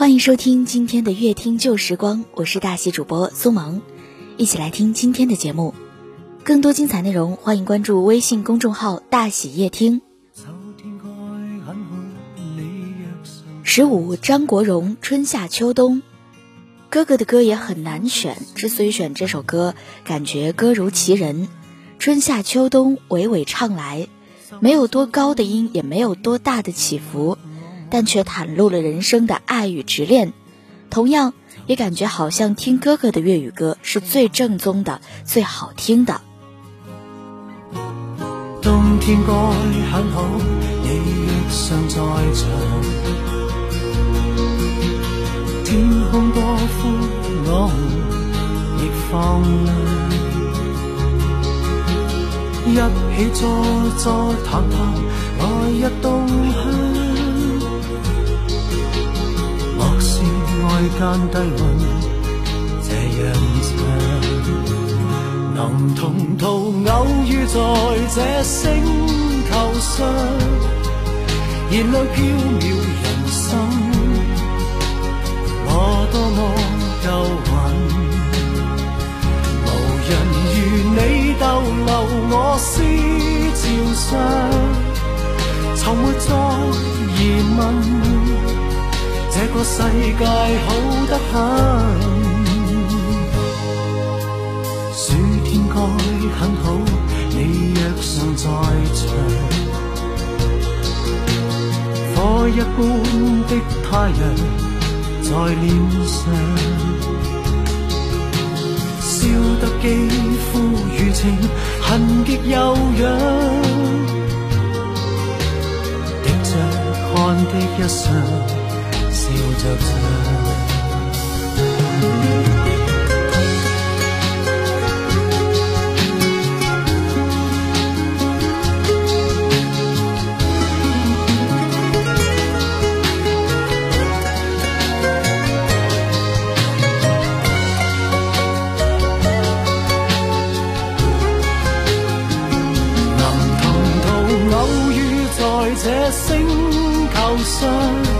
欢迎收听今天的乐听旧时光，我是大喜主播苏萌，一起来听今天的节目。更多精彩内容，欢迎关注微信公众号“大喜夜听”。十五，张国荣《春夏秋冬》。哥哥的歌也很难选，之所以选这首歌，感觉歌如其人，春夏秋冬娓娓唱来，没有多高的音，也没有多大的起伏。但却袒露了人生的爱与执念，同样也感觉好像听哥哥的粤语歌是最正宗的、最好听的。冬天该很好，你若尚在场，天空多灰，我亦放亮，一起坐坐谈谈来日动向。爱间低温这样长，能同途偶遇在这星球上，燃亮飘渺人生。我多么够运，无人如你逗留我思潮上，从没再疑问。世界好得很，暑天该很好，你若尚在场，火一般的太阳在脸上，烧得肌肤如情，痕极悠扬，滴着汗的一双。能同途偶遇在这星球上。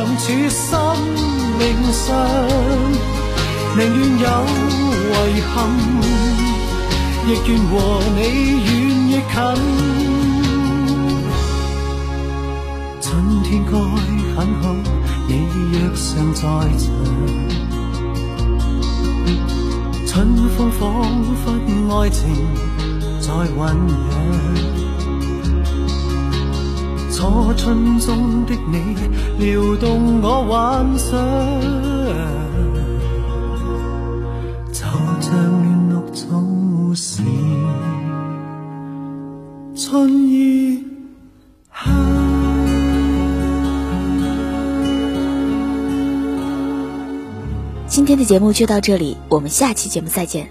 亦长处心灵上，宁愿有遗憾，亦愿和你远亦近。春天该很好，你若尚在场。春风仿佛爱情在酝酿，初春中的你撩动我幻想，就像绿草时春意香。今天的节目就到这里，我们下期节目再见。